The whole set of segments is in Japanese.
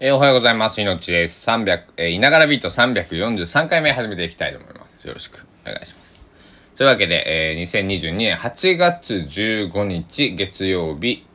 えー、おはようございます。いのちです。300、えー、いながらビート343回目始めていきたいと思います。よろしくお願いします。というわけで、えー、2022年8月15日月曜日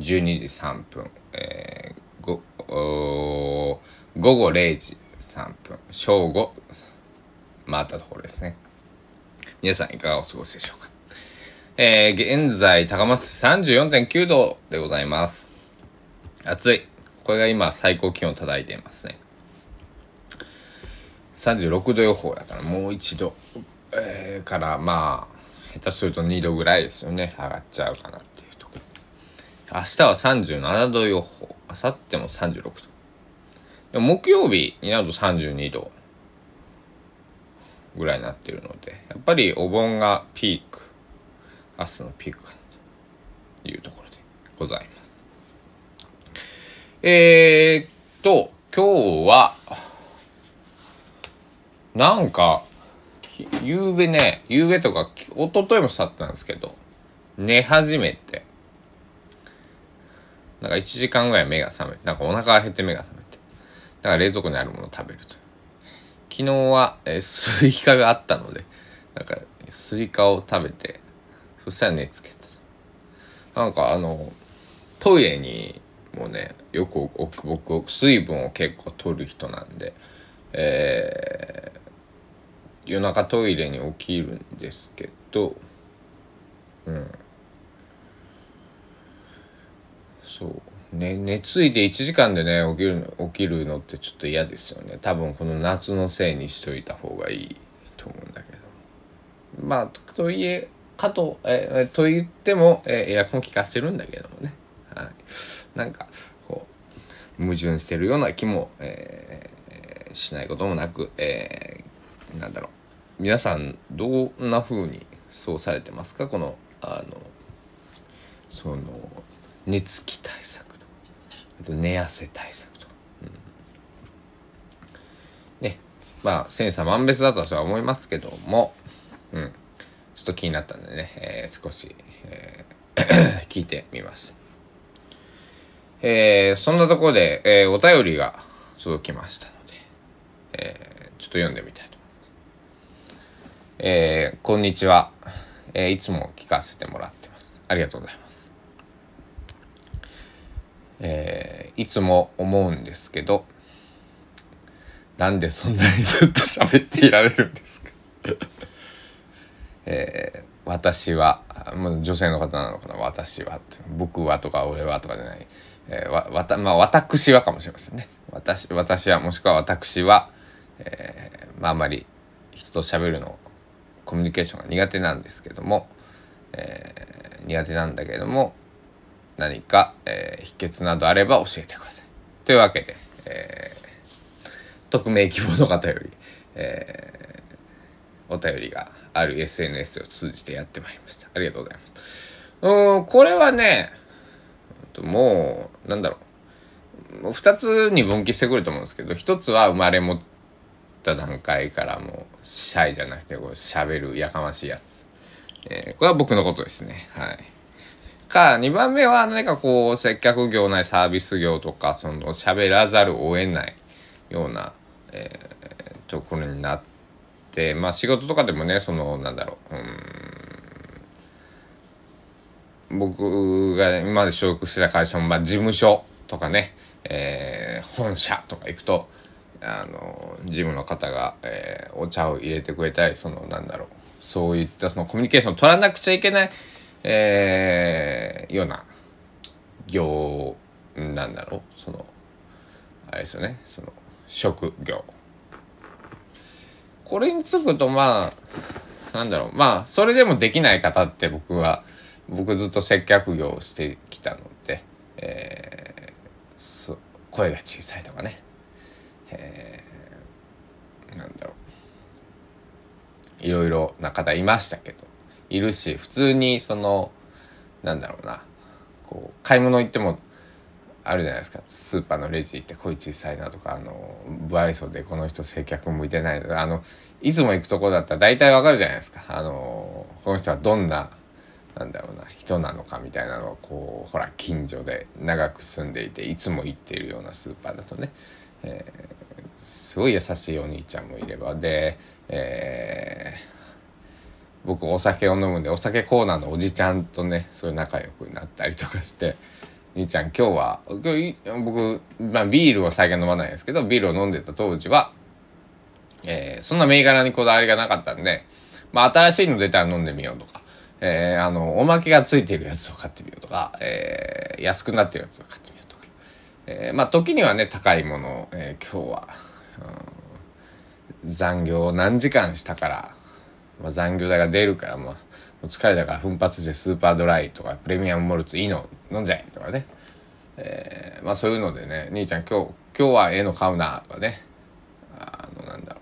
12時3分、えー、午後0時3分、正午回ったところですね。皆さんいかがお過ごしでしょうか。えー、現在高松市34.9度でございます。暑い。これが今最高気温叩いていますね。36度予報やからもう一度、えー、からまあ下手すると2度ぐらいですよね。上がっちゃうかなっていうとこ。ろ明日は37度予報。明後日も36度。でも木曜日になると32度ぐらいになってるのでやっぱりお盆がピーク。明日のピークかなというところでございます。えー、っと、今日は、なんか、ゆうべね、ゆうべとか、おとといもそうだったんですけど、寝始めて、なんか1時間ぐらい目が覚めて、なんかお腹が減って目が覚めて、だから冷蔵庫にあるものを食べると。昨日は、えー、スイカがあったので、なんか、スイカを食べて、そしたら寝つけた。なんかあの、トイレにもねよく僕水分を結構取る人なんで、えー、夜中トイレに起きるんですけどうん。そう。ね寝ついて1時間でね起きる起きるのってちょっと嫌ですよね。多分この夏のせいにしといた方がいいと思うんだけど。まあといえかとえと言っても、えエアコン効かせるんだけどもね。はい、なんか矛盾してるような気も、えー、しないこともなく、えー、なんだろう。皆さんどんな風にそうされてますか？このあのその寝つき対策とあと寝汗対策とか、うん、ね。まあ千差万別だとは思いますけども、うん、ちょっと気になったんでね、えー、少し、えー 聞いてみました。えー、そんなところで、えー、お便りが届きましたので、えー、ちょっと読んでみたいと思います。えー、こんにちは、えー。いつも聞かせてもらってます。ありがとうございます。えー、いつも思うんですけど、なんでそんなにずっと喋っていられるんですか？えー、私は、もう女性の方なのかな、私は、僕はとか俺はとかじゃない。えー、わ、わた、まあ、私はかもしれませんね。私、私は、もしくは私は、えー、まあ、あまり人と喋るの、コミュニケーションが苦手なんですけども、えー、苦手なんだけども、何か、えー、秘訣などあれば教えてください。というわけで、えー、匿名希望の方より、えー、お便りがある SNS を通じてやってまいりました。ありがとうございます。うん、これはね、ともうなんだろう。2つに分岐してくると思うんですけど1つは生まれ持った段階からもうシャイじゃなくてこう喋るやかましいやつ、えー、これは僕のことですね。はい。か2番目は何かこう接客業ないサービス業とかその喋らざるを得ないような、えー、ところになってまあ仕事とかでもねそのなんだろううん。僕が今まで所属してた会社も、まあ、事務所とかね、えー、本社とか行くとあの事務の方が、えー、お茶を入れてくれたりそのなんだろうそういったそのコミュニケーションを取らなくちゃいけない、えー、ような業なんだろう。そのあれですよね。その職業。これにつくとまあなんだろう。まあそれでもできない方って僕は僕ずっと接客業をしてきたので、えー、声が小さいとかね、えー、なんだろう。いろいろな方いましたけどいるし普通にそのなんだろうな。こう買い物行ってもあるじゃないですか。スーパーのレジ行って声小さいなとかあの不愛想でこの人接客向いてないあのいつも行くとこだったら大体わかるじゃないですか。あのこの人はどんななんだろうな人なのかみたいなのをこうほら近所で長く住んでいていつも行っているようなスーパーだとね、えー、すごい優しいお兄ちゃんもいればで、えー、僕お酒を飲むんでお酒コーナーのおじちゃんとねすごい仲良くなったりとかして「兄ちゃん今日は今日僕、まあ、ビールを最近飲まないんですけどビールを飲んでた当時は、えー、そんな銘柄にこだわりがなかったんで、まあ、新しいの出たら飲んでみようとか。えー、あの、おまけがついてるやつを買ってみようとか、えー、安くなってるやつを買ってみようとか。えー、まあ、時にはね、高いものを、えー、今日は、うん、残業を何時間したから、まあ、残業代が出るから、まあ、疲れたから奮発してスーパードライとか、プレミアムモルツいいの飲んじゃえとかね。えー、まあ、そういうのでね、兄ちゃん今日、今日はええの買うなとかね。あの、なんだろ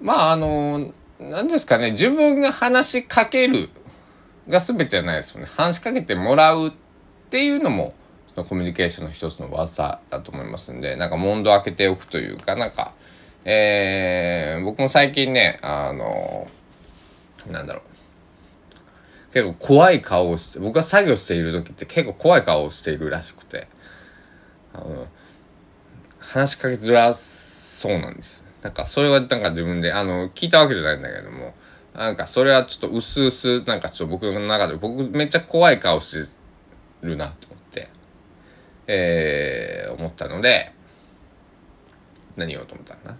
う。まあ、あの何ですかね自分が話しかけるが全てじゃないですよね。話しかけてもらうっていうのもそのコミュニケーションの一つの技だと思いますんでなんか問答開けておくというかなんかえー、僕も最近ねあのなんだろう。結構怖い顔をして僕が作業している時って結構怖い顔をしているらしくてあの話しかけづらそうなんです。なんかそれはなんか自分であの聞いたわけじゃないんだけどもなんかそれはちょっと薄々なんかちょっと僕の中で僕めっちゃ怖い顔してるなと思ってえー、思ったので何言おうと思ったんだ？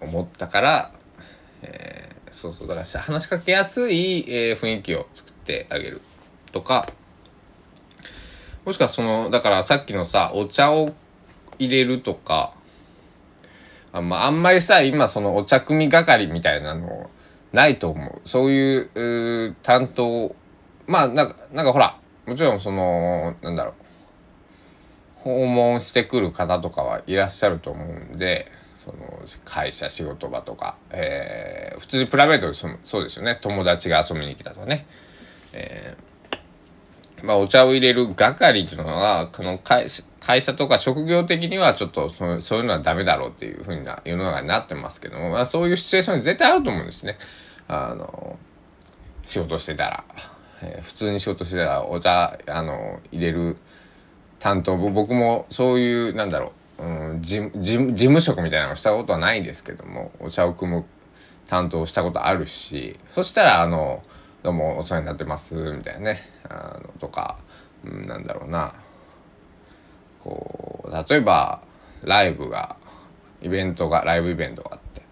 思ったから、えー、そうそうだから話しかけやすい、えー、雰囲気を作ってあげるとかもしくはそのだからさっきのさお茶を入れるとかあ,、まあ、んまりさ今そのお茶組係みたいなのないと思う。そういう担当まあなんかなんかほらもちろんそのなんだろう。訪問してくる方とかはいらっしゃると思うんでその会社仕事場とか、えー、普通にプライベートでそそうですよね。友達が遊びに来たとね、えー、まあお茶を入れる係っていうのはこの会社会社とか職業的にはちょっとそそういうのはダメだろうっていうふうな世の中になってますけども、まあ、そういうシチュエーションに絶対あると思うんですね。あの仕事してたら、えー、普通に仕事してたらお茶あの入れる担当僕もそういうなんだろう、うん、事務職みたいなのをしたことはないですけどもお茶を汲む担当したことあるしそしたらあの「どうもお世話になってます」みたいなねあのとか、うん、なんだろうなこう例えばライブがイベントがライブイベントがあって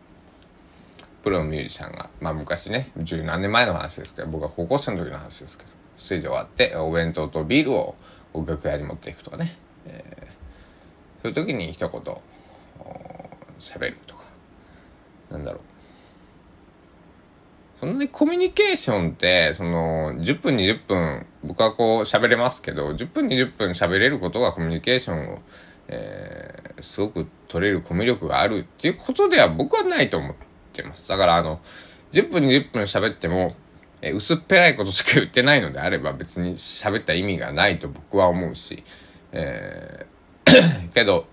プロのミュージシャンがまあ昔ね十何年前の話ですけど僕は高校生の時の話ですけどステージ終わってお弁当とビールをお楽屋に持っていくとかね、えー、そういう時に一言喋るとか。なんだろう。そんなにコミュニケーションってその10分20分僕はこう喋れますけど10分20分喋れることがコミュニケーションを、えー、すごく取れるコミュ力があるっていうことでは僕はないと思ってますだからあの10分20分喋っても、え、薄っぺらいことしか言ってないのであれば別に喋った意味がないと僕は思うし、えー けど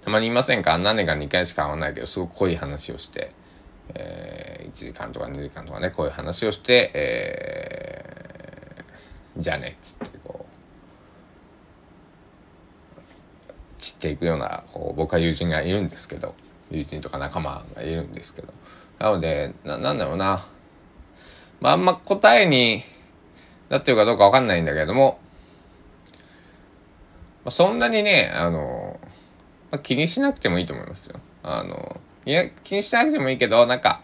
たまにいませんか？何年か2回しか会わないけどすごく濃い話をして。えー、1時間とか2時間とかねこういう話をして、えー、じゃあねっつってこう散っていくようなこう僕は友人がいるんですけど友人とか仲間がいるんですけどなのでななんだろうな、まあ、あんま答えになってるかどうか分かんないんだけども、まあ、そんなにねあの、まあ、気にしなくてもいいと思いますよ。あのいや、気にしなくてもいいけど、なんか、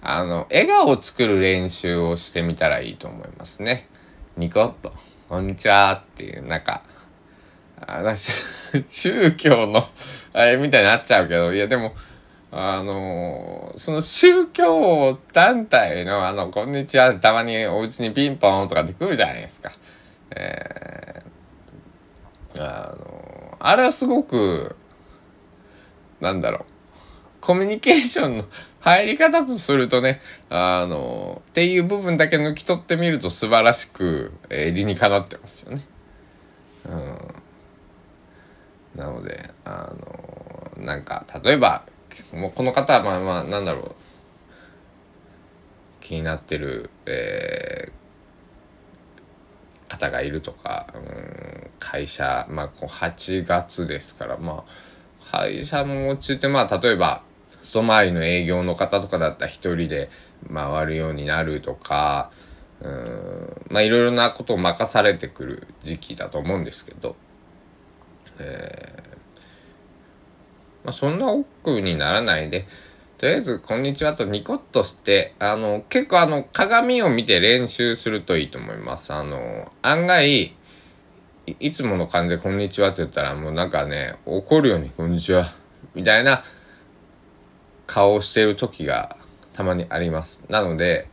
あの、笑顔を作る練習をしてみたらいいと思いますね。ニコッと、こんにちはっていう、なんか、あ 宗教の、あれみたいになっちゃうけど、いや、でも、あのその宗教団体の、あの、こんにちはたまにお家にピンポンとかって来るじゃないですか。えー、あのあれはすごく、なんだろう。コミュニケーションの入り方とするとね、あの、っていう部分だけ抜き取ってみると素晴らしく、えー、理にかなってますよね。うん。なので、あの、なんか、例えば、もうこの方はまあまあ、なんだろう。気になってる、えー、方がいるとか、うん、会社、まあ、こう8月ですから、まあ、会社も落ちて、まあ、例えば、外回りの営業の方とかだったら一人で回るようになるとか、うん、まあ、いろいろなことを任されてくる時期だと思うんですけど、えー、まあ、そんな億にならないで、とりあえず、こんにちはとニコッとして、あの、結構あの、鏡を見て練習するといいと思います。あの、案外、いつもの感じでこんにちはって言ったら、もうなんかね、怒るように、こんにちは、みたいな顔をしてる時がたまにあります。なので、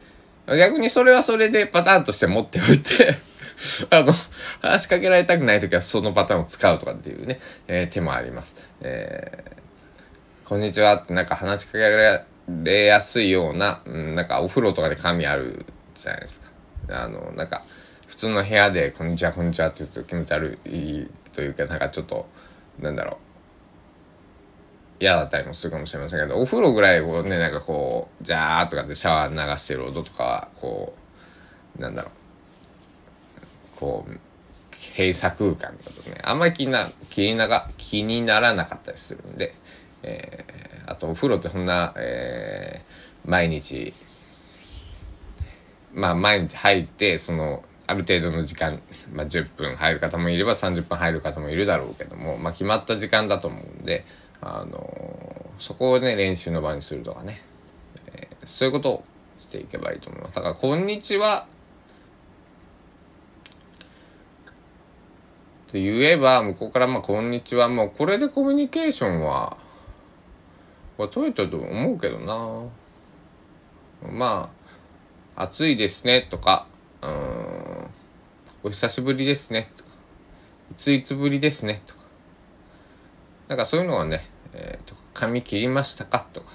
逆にそれはそれでパターンとして持っておいて あの、話しかけられたくない時はそのパターンを使うとかっていうね、えー、手もあります。えー、こんにちはってなんか話しかけられやすいような、うん、なんかお風呂とかで紙あるじゃないですか。あの、なんか、普通の部屋で、こんにちは、こんにちはって言うと気持ち悪いというか、なんかちょっと、なんだろう。嫌だったりもするかもしれませんけど、お風呂ぐらいこうね、なんかこう、ジャーとかでシャワー流してる音とかは、こう、なんだろう。こう閉鎖空間だとねあんまり気にな気になが気にならなかったりするんで、えー、あとお風呂ってそんな、えー、毎日まあ毎日入ってそのある程度の時間、まあ、10分入る方もいれば30分入る方もいるだろうけども、まあ、決まった時間だと思うんで、あの、そこをね練習の場にするとかね、えー、そういうことをしていけばいいと思います。だから「こんにちは」って言えば、向こうからまあ、こんにちは。もうこれでコミュニケーションは、取れたと思うけどな。まあ、暑いですねとか、うん、お久しぶりですねとか、いついつぶりですねとか。なんかそういうのはね、えー、と髪切りましたかとか、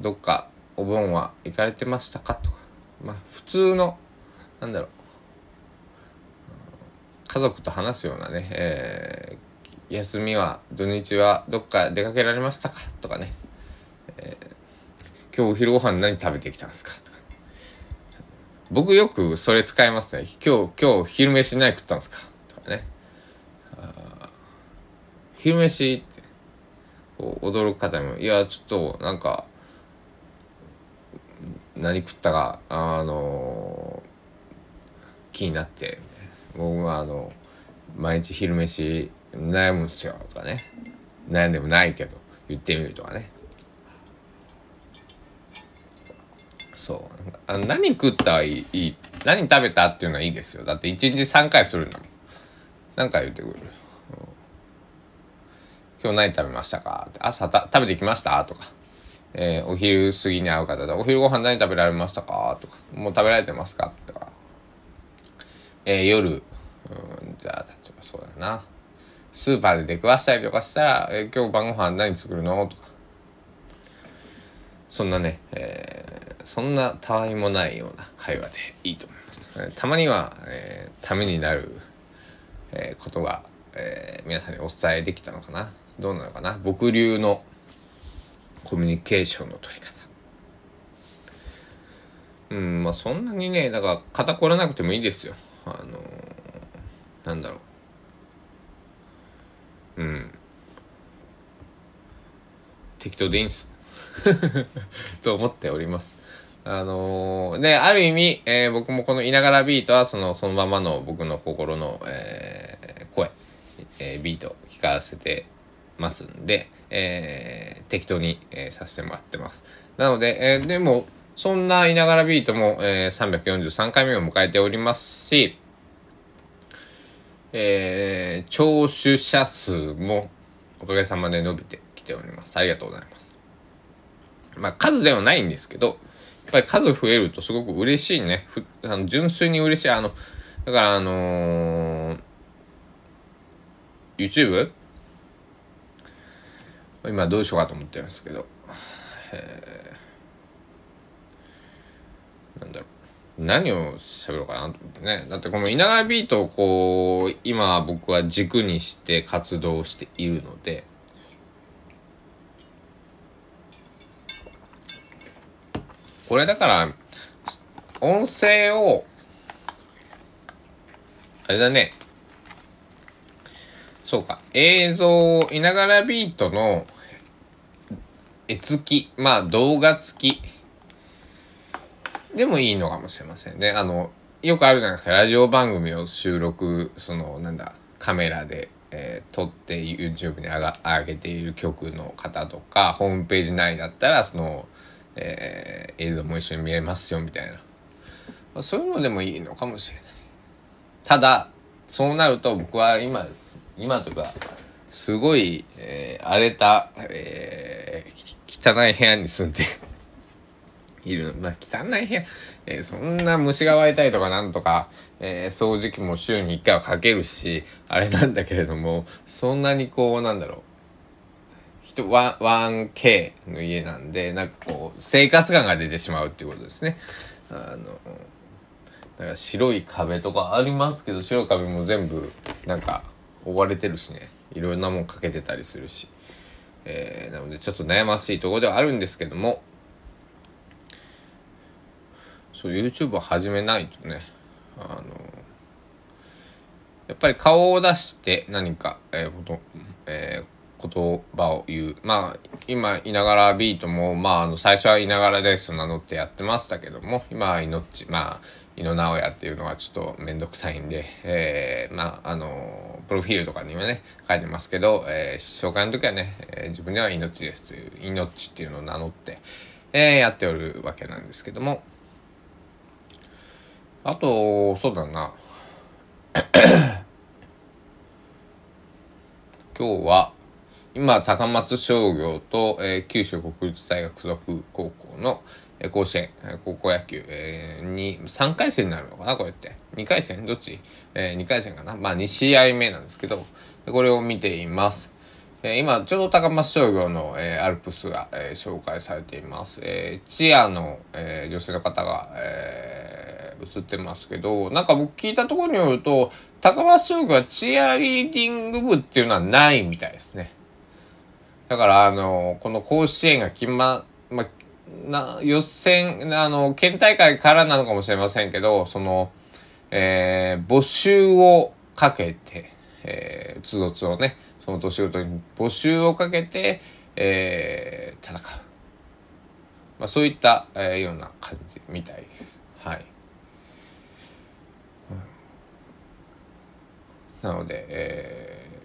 どっかお盆は行かれてましたかとか、まあ普通の、なんだろう、家族と話すようなね、えー、休みは土日はどっか出かけられましたかとかね、えー、今日お昼ご飯何食べてきたんですかとか。僕よくそれ使いますね。今日今日昼飯何食ったんですかとかね昼飯ってこう驚く方もいやちょっとなんか何食ったかあのー、気になって僕はあの毎日昼飯悩むんすよとかね。悩んでもないけど言ってみるとかね。そうあ何食ったはいい何食べたっていうのはいいですよ。だって1日3回するんだもん。何回言ってくる、今日何食べましたか？って朝食べてきました？とか。えー、お昼過ぎに会う方で、お昼ご飯何食べられましたか？とか、もう食べられてますか？とか、えー、夜、うん、じゃあ、例えばそうだな。スーパーで出くわしたりとかしたら、えー、今日晩ご飯何作るの？とか。そんなね、えー、そんなたわいもないような会話でいいと思います。えー、たまには、えー、ためになる、えー、ことが、えー、皆さんにお伝えできたのかな。どうなのかな？僕流のコミュニケーションの取り方。うん、まあそんなにね、だから肩こらなくてもいいですよ。あのなんだろう。うん。適当でいいんです。と思っております。あのー、である意味、えー、僕もこの「いながらビートは」そのそのままの僕の心の、えー、声、えー、ビート聞かせてますんで、えー、適当に、えー、させてもらってますなので、えー、でもそんないながらビートも、えー、343回目を迎えておりますし、えー、聴取者数もおかげさまで伸びてきております。ありがとうございます。まあ数ではないんですけど、やっぱり数増えるとすごく嬉しいね。ふあの純粋に嬉しい。あの、だからあのー、YouTube? 今どうしようかと思ってるんですけど、えー。なんだろう。何を喋ろうかなと思ってね。だってこの「いながらビート」をこう今僕は軸にして活動しているので。これだから音声をあれだね。そうか。映像いながらビートの絵付き。まあ動画付き。でもいいのかもしれません。ねあのよくあるじゃないですか。ラジオ番組を収録そのなんだカメラで、えー、撮って YouTube に上が上げている曲の方とかホームページ内だったらその、えー、映像も一緒に見れますよみたいな、ま、そういうのでもいいのかもしれない。ただそうなると僕は今今とかすごい、えー、荒れた、えー、汚い部屋に住んで いる。まあ汚い部屋、えー、そんな虫が湧いたりとかなんとか、えー、掃除機も週に1回はかけるしあれなんだけれどもそんなにこうなんだろう。人 1K の家なんでなんかこう生活感が出てしまうっていうことですね。あのだか白い壁とかありますけど白い壁も全部なんか覆われてるしね。いろんなもんかけてたりするし、えー、なのでちょっと悩ましいところではあるんですけども。そう YouTube を始めないとね。あのやっぱり顔を出して何か、えーことえー、言葉を言う。まあ今いながらビートもまああの最初はいながらですと名乗ってやってましたけども今は命まあ井野直哉っていうのはちょっと面倒くさいんで、えー、まああのプロフィールとかにはね書いてますけど、えー、紹介の時はね、えー、自分では命ですという命っていうのを名乗って、えー、やっておるわけなんですけどもあと、そうだな。今日は、今、高松商業と、えー、九州国立大学附属高校の、甲子園、高校野球、えー、に、3回戦になるのかなこうやって。2回戦？どっち？えー、2回戦かな？まあ、2試合目なんですけど、これを見ています。え今、ちょうど高松商業の、えー、アルプスが、えー、紹介されています。えー、チアの、えー、女性の方が、えー映ってますけど、なんか僕聞いたところによると、高松商業はチアリーディング部っていうのはないみたいですね。だから、あの、この甲子園が決ま、まな、予選、あの、県大会からなのかもしれませんけど、その、えー、募集をかけて、えー、つどつどね、その年ごとに募集をかけて、えー、戦う。まあ、そういった、えー、ような感じみたいです。はい。なので、え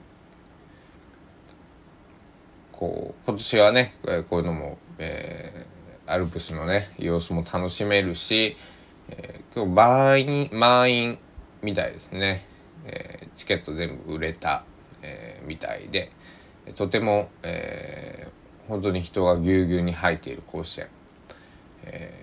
ー、こう今年はねこういうのも、えー、アルプスのね様子も楽しめるし、えー、今日満員満員みたいですね、えー、チケット全部売れた、えー、みたいでとても、えー、本当に人がぎゅうぎゅうに入っている甲子園、え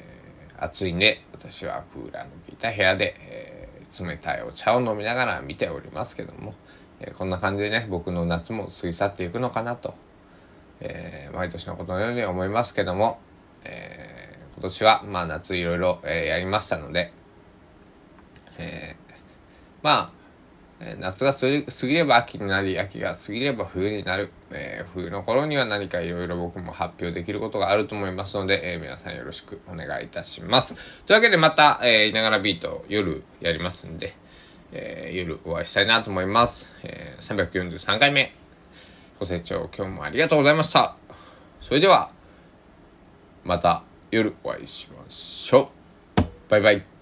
ー、暑いんで私はクーラーの効いた部屋で、えー冷たいお茶を飲みながら見ておりますけども、えー、こんな感じでね僕の夏も過ぎ去っていくのかなと、えー、毎年のことのように思いますけども、えー、今年はまあ夏いろいろ、えやりましたので、えまあ夏が過ぎれば秋になり秋が過ぎれば冬になる、えー、冬の頃には何かいろいろ僕も発表できることがあると思いますので、えー、皆さんよろしくお願いいたします。というわけでまた、えー、いながらビート夜やりますんで、えー、夜お会いしたいなと思います、えー、343回目。ご清聴今日もありがとうございました。それでは。また夜お会いしましょう。バイバイ。